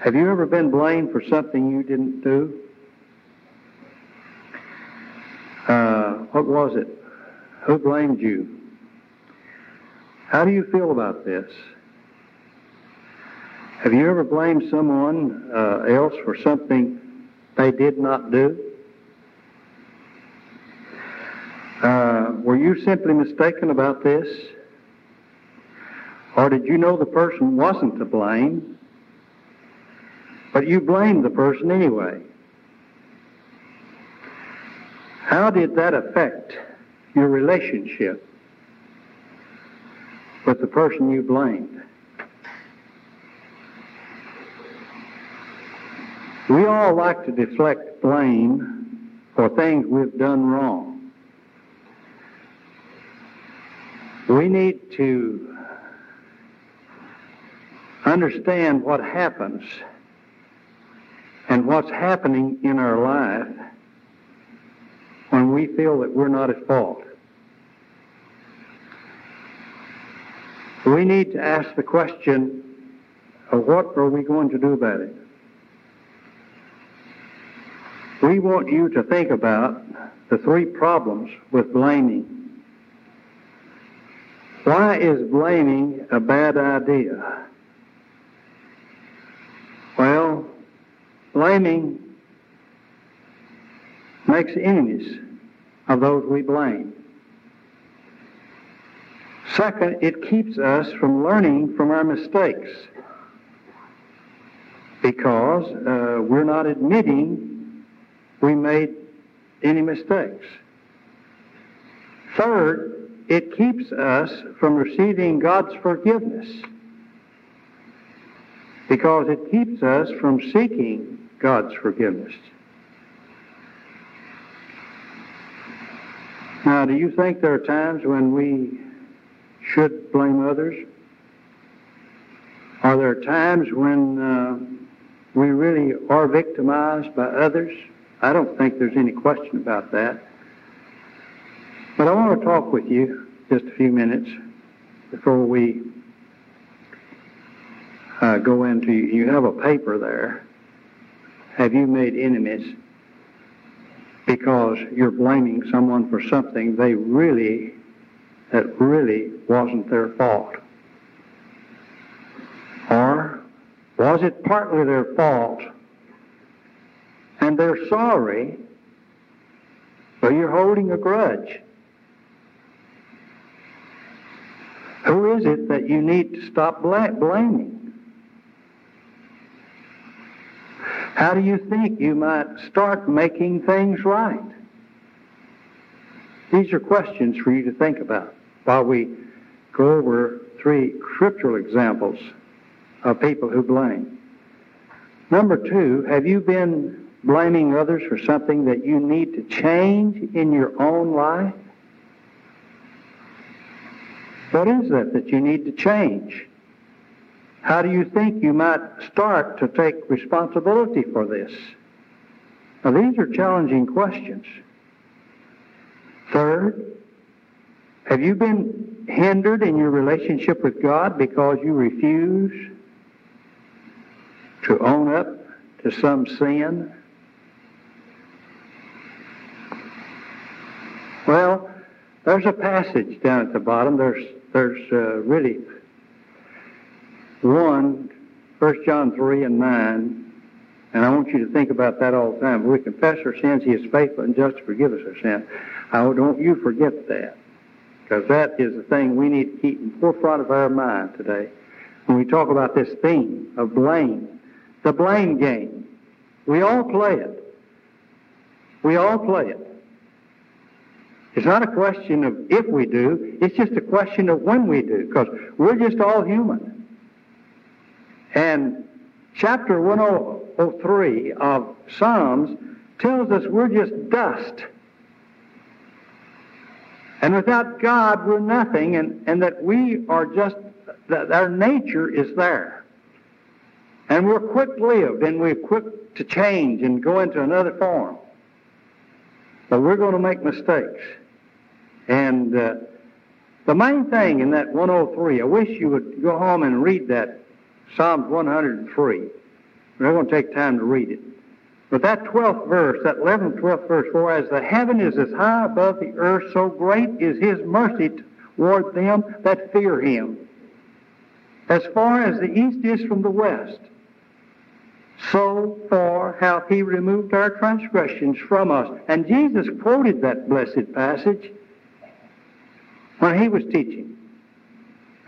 Have you ever been blamed for something you didn't do? Uh, what was it? Who blamed you? How do you feel about this? Have you ever blamed someone uh, else for something they did not do? Uh, were you simply mistaken about this? Or did you know the person wasn't to blame, but you blamed the person anyway? How did that affect your relationship with the person you blamed? We all like to deflect blame for things we've done wrong. We need to understand what happens and what's happening in our life when we feel that we're not at fault. We need to ask the question of what are we going to do about it? We want you to think about the three problems with blaming. Why is blaming a bad idea? Well, blaming makes enemies of those we blame. Second, it keeps us from learning from our mistakes because uh, we're not admitting we made any mistakes. Third, it keeps us from receiving God's forgiveness because it keeps us from seeking God's forgiveness. Now, do you think there are times when we should blame others? Are there times when uh, we really are victimized by others? I don't think there's any question about that. But I want to talk with you just a few minutes before we uh, go into. You have a paper there. Have you made enemies? because you're blaming someone for something they really, that really wasn't their fault? Or was it partly their fault and they're sorry, but you're holding a grudge? Who is it that you need to stop blaming? How do you think you might start making things right? These are questions for you to think about while we go over three scriptural examples of people who blame. Number two, have you been blaming others for something that you need to change in your own life? What is that that you need to change? How do you think you might start to take responsibility for this? Now, these are challenging questions. Third, have you been hindered in your relationship with God because you refuse to own up to some sin? Well, there's a passage down at the bottom. There's, there's uh, really 1, 1 John 3 and 9, and I want you to think about that all the time. If we confess our sins, He is faithful and just to forgive us our sins. I don't you forget that, because that is the thing we need to keep in the forefront of our mind today. When we talk about this theme of blame, the blame game, we all play it. We all play it. It's not a question of if we do, it's just a question of when we do, because we're just all human. And chapter 103 of Psalms tells us we're just dust. And without God, we're nothing, and, and that we are just, that our nature is there. And we're quick lived, and we're quick to change and go into another form. But we're going to make mistakes. And uh, the main thing in that 103, I wish you would go home and read that Psalms 103. We're going to take time to read it. But that 12th verse, that 11th, 12th verse, for as the heaven is as high above the earth, so great is his mercy toward them that fear him. As far as the east is from the west, so far hath he removed our transgressions from us. And Jesus quoted that blessed passage when he was teaching.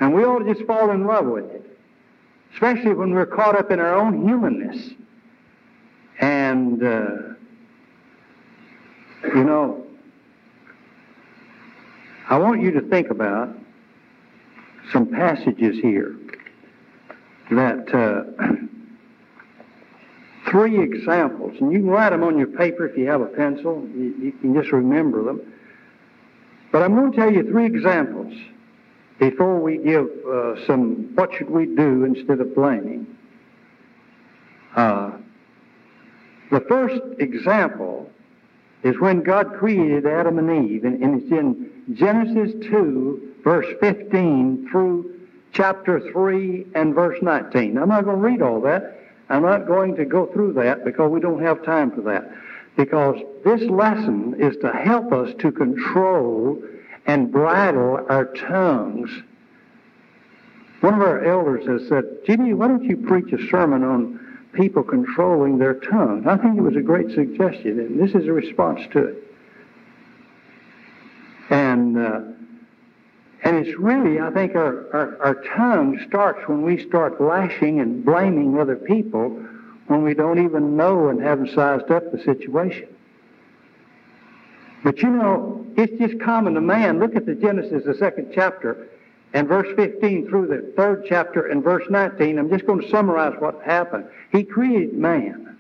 And we ought to just fall in love with it, especially when we're caught up in our own humanness. And, uh, you know, I want you to think about some passages here that uh, three examples, and you can write them on your paper if you have a pencil. You, you can just remember them. But I'm going to tell you three examples before we give uh, some what should we do instead of blaming. Uh, the first example is when God created Adam and Eve, and, and it's in Genesis 2, verse 15 through chapter 3 and verse 19. I'm not going to read all that. I'm not going to go through that because we don't have time for that. Because this lesson is to help us to control and bridle our tongues. One of our elders has said, Jimmy, why don't you preach a sermon on people controlling their tongue. I think it was a great suggestion, and this is a response to it. And uh, and it's really, I think, our, our, our tongue starts when we start lashing and blaming other people when we don't even know and haven't sized up the situation. But you know, it's just common to man. Look at the Genesis, the second chapter and verse 15 through the third chapter and verse 19, I'm just going to summarize what happened. He created man.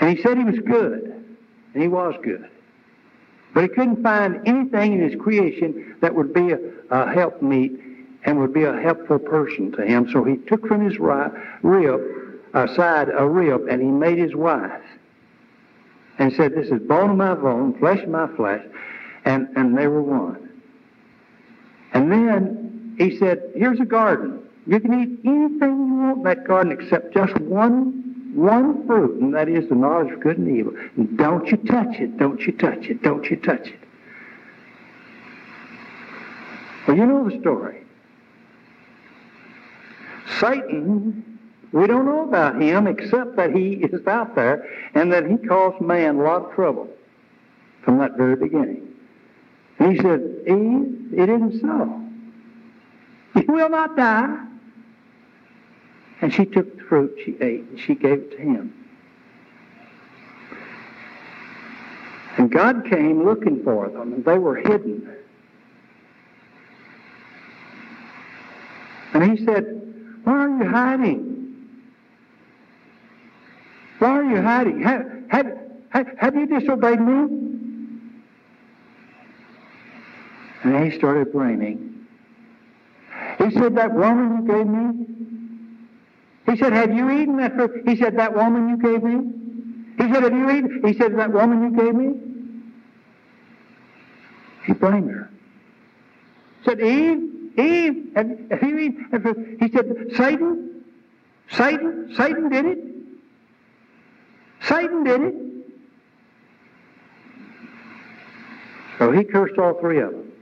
And he said he was good. And he was good. But he couldn't find anything in his creation that would be a, a helpmeet and would be a helpful person to him. So he took from his rib, uh, aside a uh, rib, and he made his wife. And said, This is bone of my bone, flesh of my flesh. And, and they were one. And then he said, here's a garden. You can eat anything you want in that garden except just one, one fruit, and that is the knowledge of good and evil. And don't you touch it, don't you touch it, don't you touch it. Well, you know the story. Satan, we don't know about him except that he is out there and that he caused man a lot of trouble from that very beginning. And he said, Eve, it isn't so. You will not die. And she took the fruit, she ate, and she gave it to him. And God came looking for them, and they were hidden. And he said, Why are you hiding? Why are you hiding? Have, have, have, have you disobeyed me? And he started blaming. He said, That woman you gave me? He said, Have you eaten that fruit? He said, That woman you gave me? He said, Have you eaten? He said, That woman you gave me? He blamed her. He said, Eve, Eve, have, have you eaten? He said, Satan, Satan, Satan did it. Satan did it. So he cursed all three of them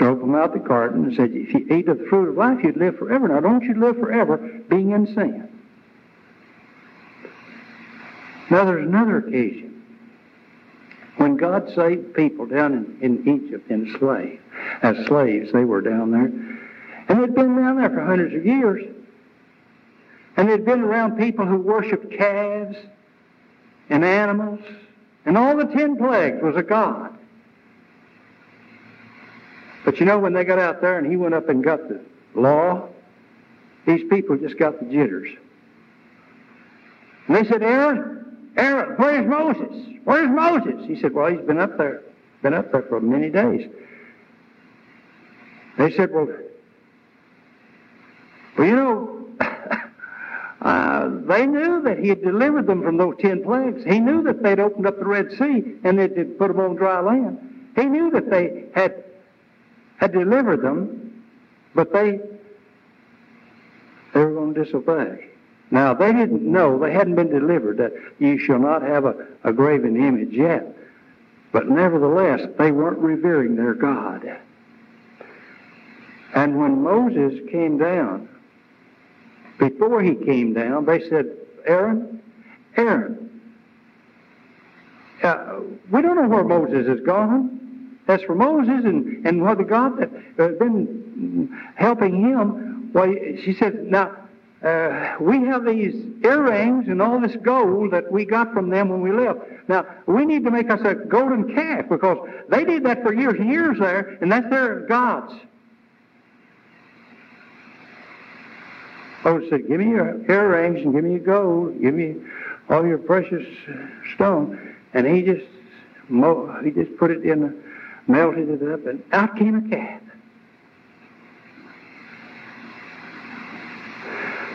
drove them out the garden and said, if you ate of the fruit of life, you'd live forever. Now, don't you live forever being in sin. Now, there's another occasion when God saved people down in, in Egypt enslaved. As slaves, they were down there. And they'd been down there for hundreds of years. And they'd been around people who worshiped calves and animals. And all the ten plagues was a god. But you know, when they got out there and he went up and got the law, these people just got the jitters. And they said, Aaron, Aaron, where's Moses? Where's Moses? He said, Well, he's been up there, been up there for many days. They said, Well, well, you know, uh, they knew that he had delivered them from those ten plagues. He knew that they'd opened up the Red Sea and that they'd put them on dry land. He knew that they had had delivered them, but they They were going to disobey. Now, they didn't know, they hadn't been delivered that you shall not have a, a graven image yet. But nevertheless, they weren't revering their God. And when Moses came down, before he came down, they said, Aaron, Aaron, uh, we don't know where Moses has gone. As for Moses and, and what the God that has been helping him, well, she said, now, uh, we have these earrings and all this gold that we got from them when we left. Now, we need to make us a golden calf because they did that for years and years there, and that's their gods. Oh, Moses said, Give me your earrings and give me your gold, give me all your precious stone. And he just he just put it in, melted it up, and out came a calf.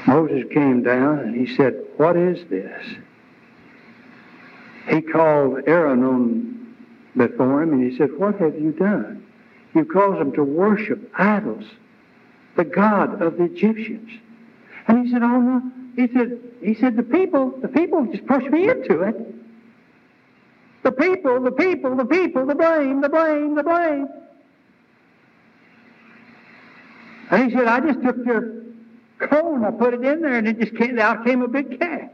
Moses came down and he said, What is this? He called Aaron on before him and he said, What have you done? You caused them to worship idols, the God of the Egyptians. And he said, Oh no. He said, he said, the people, the people just pushed me into it. The people, the people, the people, the blame, the blame, the blame. And he said, I just took your cone, I put it in there and it just came, out came a big cat.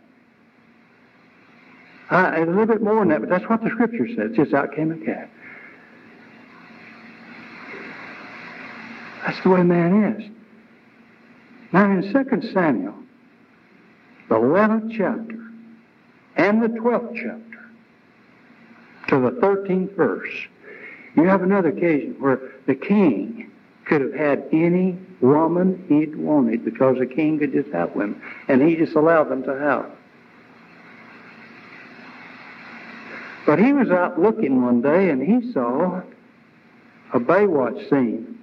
A little bit more than that, but that's what the scripture says. Just out came a cat. That's the way man is. Now in 2 Samuel, the 11th chapter and the 12th chapter to the 13th verse, you have another occasion where the king could have had any woman he'd wanted because the king could just have women, and he just allowed them to have. But he was out looking one day and he saw a Baywatch scene.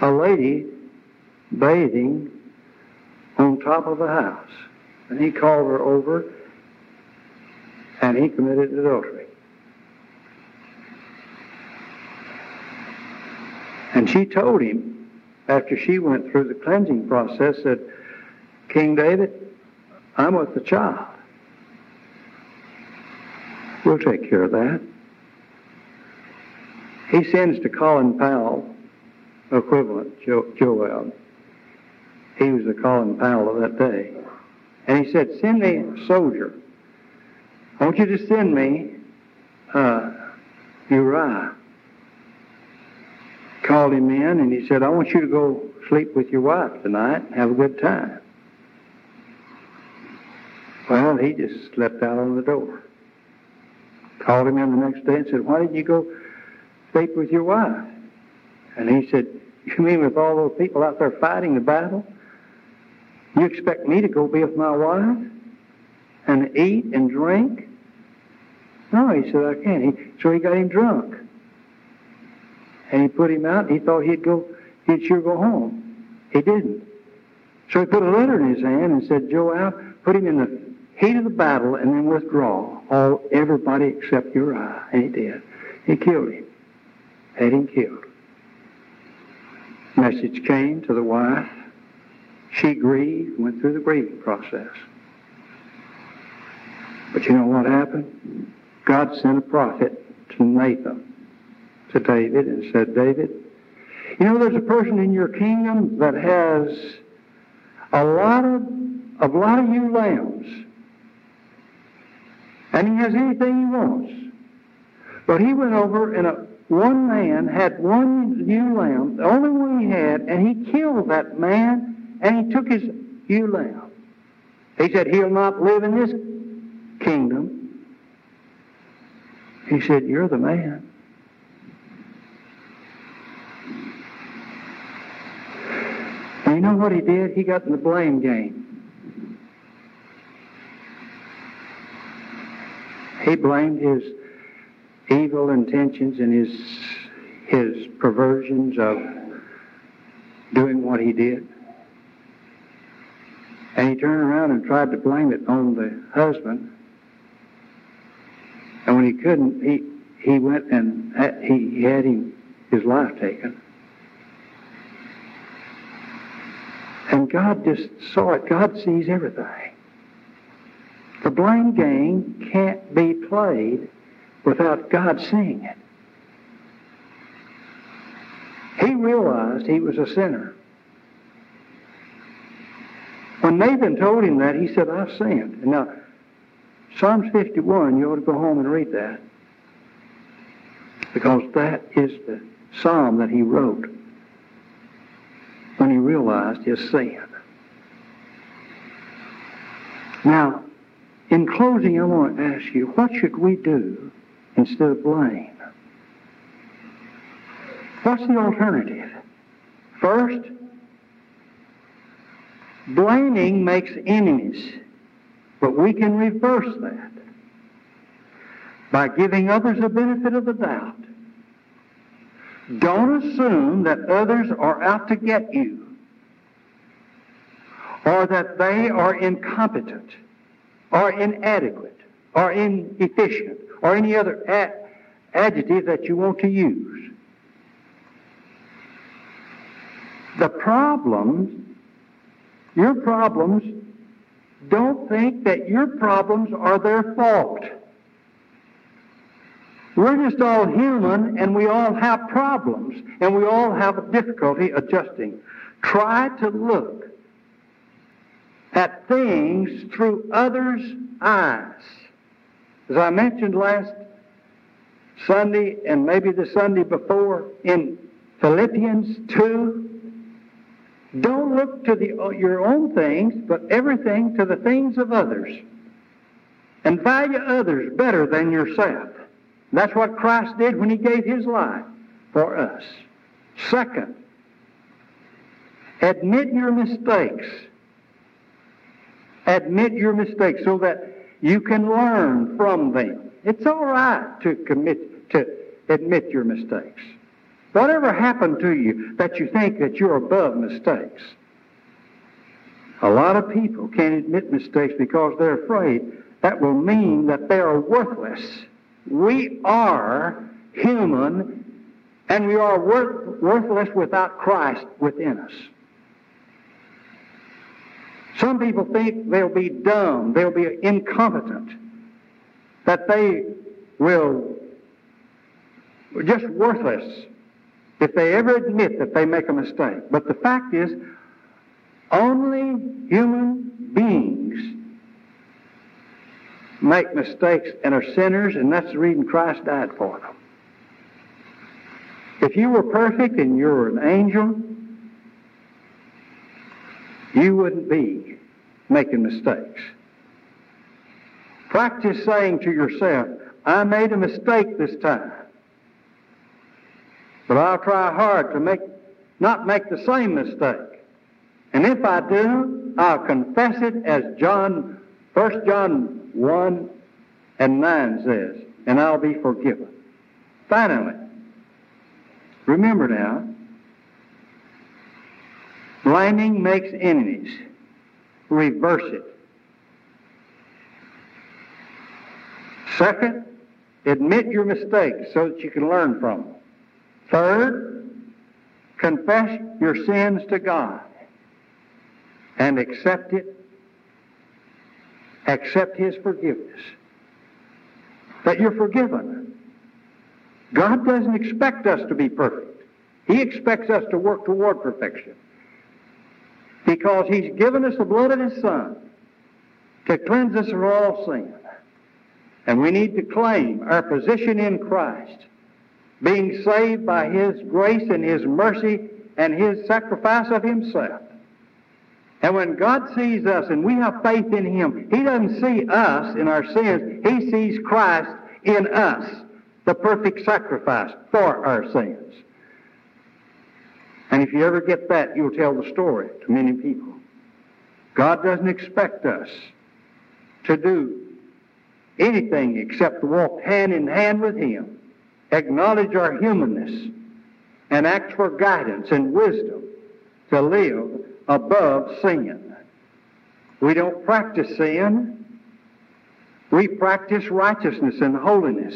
A lady bathing on top of the house. And he called her over and he committed adultery. And she told him, after she went through the cleansing process, that King David, I'm with the child. We'll take care of that. He sends to Colin Powell, equivalent, Joab. He was the Colin Powell of that day. And he said, Send me a soldier. I want you to send me uh, Uriah. Called him in and he said, I want you to go sleep with your wife tonight and have a good time. Well, he just slept out on the door. Called him in the next day and said, Why didn't you go sleep with your wife? And he said, You mean with all those people out there fighting the battle? You expect me to go be with my wife and eat and drink? No, he said, I can't. He, so he got him drunk. And he put him out. and He thought he'd go, he'd sure go home. He didn't. So he put a letter in his hand and said, Joab, put him in the heat of the battle and then withdraw. All everybody except Uriah. And he did. He killed him. Had him killed. Message came to the wife. She grieved, went through the grieving process. But you know what happened? God sent a prophet to Nathan, to David, and said, David, you know there's a person in your kingdom that has a lot of a lot of ewe lambs. And he has anything he wants. But he went over and a, one man had one ewe lamb, the only one he had, and he killed that man and he took his ewe lamb. He said, He'll not live in this kingdom. He said, You're the man. And you know what he did? He got in the blame game. He blamed his evil intentions and his his perversions of doing what he did. And he turned around and tried to blame it on the husband. And when he couldn't, he he went and he had him his life taken. And God just saw it. God sees everything. The blame game can't be played without God seeing it. He realized he was a sinner. When Nathan told him that, he said, I've sinned. And now, Psalms 51, you ought to go home and read that. Because that is the psalm that he wrote when he realized his sin. Now, in closing, I want to ask you, what should we do instead of blame? What's the alternative? First, blaming makes enemies, but we can reverse that by giving others the benefit of the doubt. Don't assume that others are out to get you or that they are incompetent or inadequate or inefficient or any other a- adjective that you want to use. The problems, your problems, don't think that your problems are their fault. We're just all human and we all have problems and we all have a difficulty adjusting. Try to look at things through others' eyes. As I mentioned last Sunday and maybe the Sunday before in Philippians 2, don't look to the, uh, your own things, but everything to the things of others. And value others better than yourself. That's what Christ did when he gave his life for us. Second, admit your mistakes. Admit your mistakes so that you can learn from them. It's all right to commit to admit your mistakes. Whatever happened to you that you think that you're above mistakes? A lot of people can't admit mistakes because they're afraid that will mean that they are worthless. We are human and we are worth, worthless without Christ within us. Some people think they'll be dumb, they'll be incompetent, that they will just worthless if they ever admit that they make a mistake. But the fact is, only human beings make mistakes and are sinners, and that's the reason Christ died for them. If you were perfect and you were an angel, you wouldn't be making mistakes. Practice saying to yourself, I made a mistake this time. But I'll try hard to make, not make the same mistake. And if I do, I'll confess it as John, 1 John 1 and 9 says, and I'll be forgiven. Finally, remember now, blaming makes enemies. Reverse it. Second, admit your mistakes so that you can learn from them. Third, confess your sins to God and accept it. Accept His forgiveness. That you're forgiven. God doesn't expect us to be perfect. He expects us to work toward perfection. Because He's given us the blood of His Son to cleanse us from all sin. And we need to claim our position in Christ being saved by His grace and His mercy and His sacrifice of Himself. And when God sees us and we have faith in Him, He doesn't see us in our sins. He sees Christ in us, the perfect sacrifice for our sins. And if you ever get that, you'll tell the story to many people. God doesn't expect us to do anything except to walk hand in hand with Him acknowledge our humanness, and ask for guidance and wisdom to live above sin. We don't practice sin. We practice righteousness and holiness.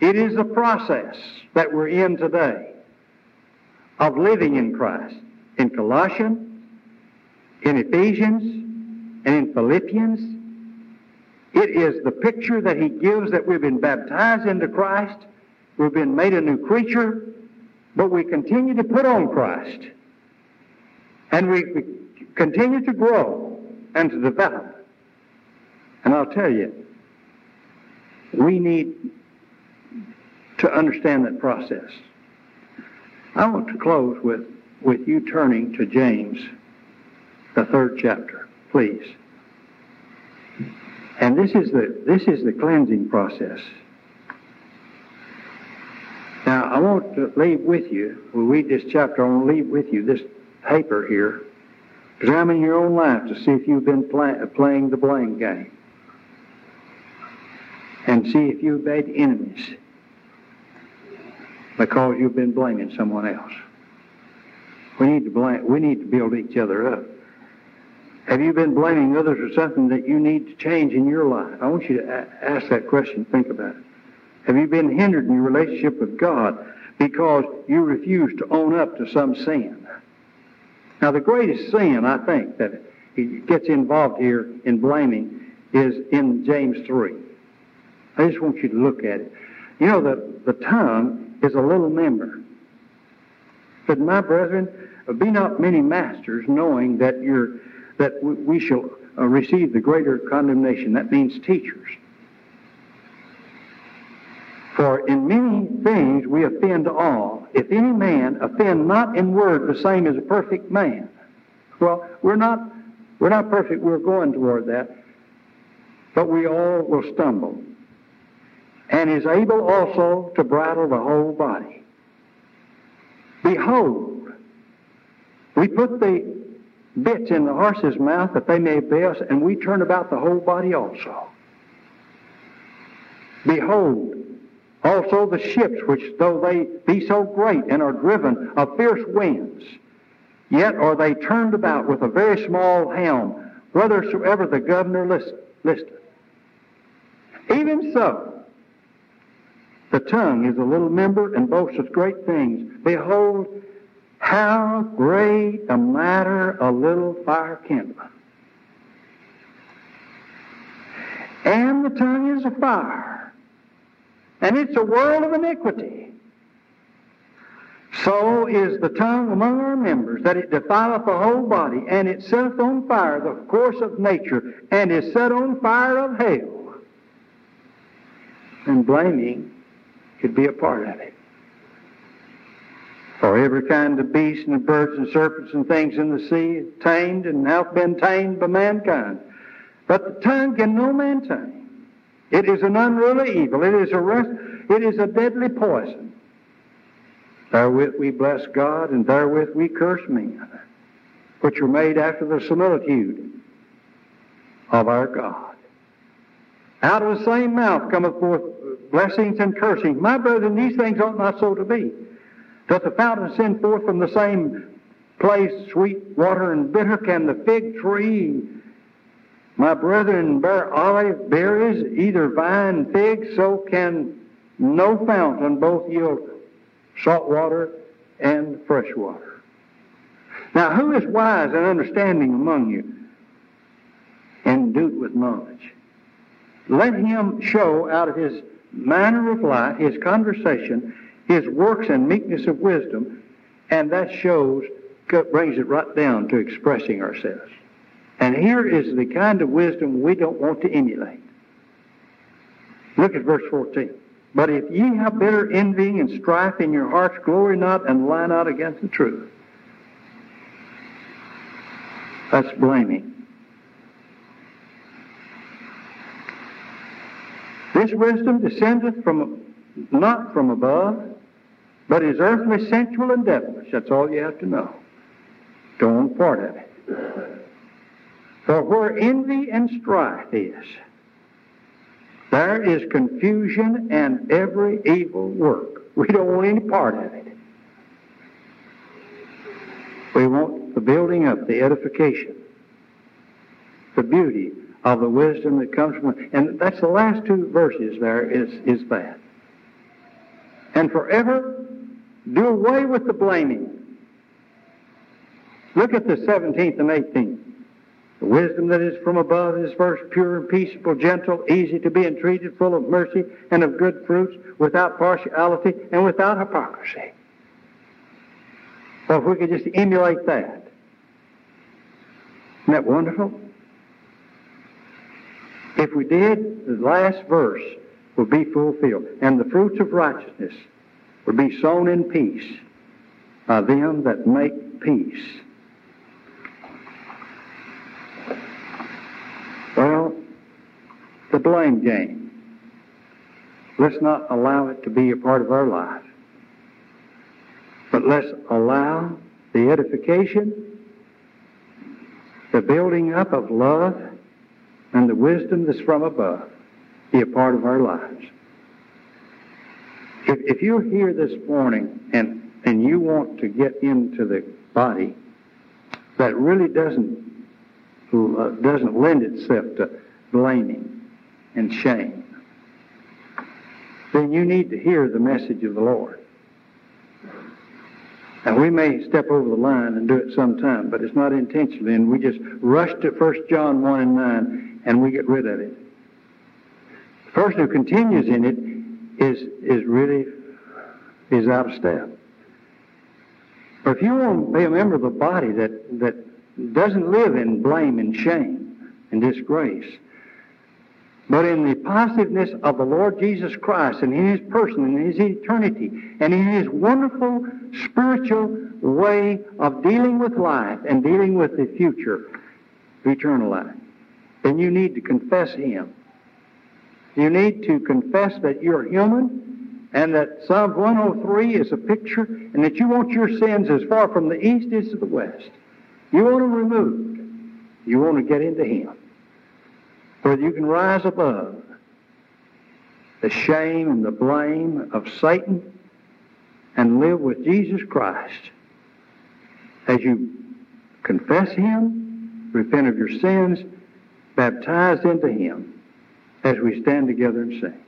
It is the process that we're in today of living in Christ. In Colossians, in Ephesians and in Philippians. It is the picture that he gives that we've been baptized into Christ, we've been made a new creature, but we continue to put on Christ. And we, continue to grow and to develop. And I'll tell you, we need to understand that process. I want to close with, with you turning to James, the third chapter, please. And this is the, this is the cleansing process. Now, I want to leave with you, we'll read this chapter, I want to leave with you this paper here. Examine your own life to see if you've been play, playing the blame game. And see if you've made enemies because you've been blaming someone else. We need to blame, we need to build each other up. Have you been blaming others for something that you need to change in your life? I want you to ask that question. Think about it. Have you been hindered in your relationship with God because you refuse to own up to some sin? Now, the greatest sin, I think, that gets involved here in blaming is in James 3. I just want you to look at it. You know, the, the tongue is a little member. But my brethren, be not many masters, knowing that you're that we shall uh, receive the greater condemnation. That means teachers. For in many things we offend all. If any man offend not in word the same as a perfect man. Well, we're not we're not perfect, we're going toward that. But we all will stumble. And is able also to bridle the whole body. Behold, we put the bits in the horse's mouth that they may obey us, and we turn about the whole body also. Behold, also the ships, which though they be so great and are driven of fierce winds, yet are they turned about with a very small helm, whithersoever the governor listeth. Even so, the tongue is a little member and boasteth great things. Behold, how great a matter a little fire kindleth. And the tongue is a fire, and it's a world of iniquity. So is the tongue among our members, that it defileth the whole body, and it setteth on fire the course of nature, and is set on fire of hell. And blaming could be a part of it. For every kind of beast and birds and serpents and things in the sea tamed and hath been tamed by mankind. But the tongue can no man tame. It is an unruly evil. It is a rest, it is a deadly poison. Therewith we bless God, and therewith we curse men, which are made after the similitude of our God. Out of the same mouth cometh forth blessings and cursings. My brethren, these things ought not so to be. Doth the fountain send forth from the same place sweet water and bitter? Can the fig tree, my brethren, bear olive berries, either vine, fig? So can no fountain both yield salt water and fresh water. Now, who is wise and understanding among you, endued with knowledge? Let him show out of his manner of life, his conversation, his works and meekness of wisdom, and that shows, brings it right down to expressing ourselves. And here is the kind of wisdom we don't want to emulate. Look at verse 14. But if ye have bitter envying and strife in your hearts, glory not and lie not against the truth. That's blaming. This wisdom descendeth from not from above, but is earthly, sensual, and devilish. That's all you have to know. Don't part of it. For where envy and strife is, there is confusion and every evil work. We don't want any part of it. We want the building up, the edification, the beauty of the wisdom that comes from and that's the last two verses there is, is that. And forever do away with the blaming. Look at the 17th and 18th. The wisdom that is from above is first pure and peaceable, gentle, easy to be entreated, full of mercy and of good fruits, without partiality and without hypocrisy. Well, if we could just emulate that, isn't that wonderful? If we did, the last verse would be fulfilled. And the fruits of righteousness would be sown in peace by them that make peace. Well, the blame game. Let's not allow it to be a part of our life. But let's allow the edification, the building up of love, and the wisdom that's from above be a part of our lives. If, if you're here this morning and, and you want to get into the body that really doesn't uh, doesn't lend itself to blaming and shame, then you need to hear the message of the Lord. And we may step over the line and do it sometime, but it's not intentionally, and we just rush to 1 John 1 and 9 and we get rid of it. The person who continues in it is, is really is out of step. But if you want to be a member of the body that, that doesn't live in blame and shame and disgrace, but in the positiveness of the Lord Jesus Christ and in His person and in His eternity and in His wonderful spiritual way of dealing with life and dealing with the future, eternal life, then you need to confess Him. You need to confess that you're human and that Psalm 103 is a picture and that you want your sins as far from the east as to the west. You want them removed. You want to get into Him where you can rise above the shame and the blame of Satan and live with Jesus Christ as you confess Him, repent of your sins, baptized into Him as we stand together and sing.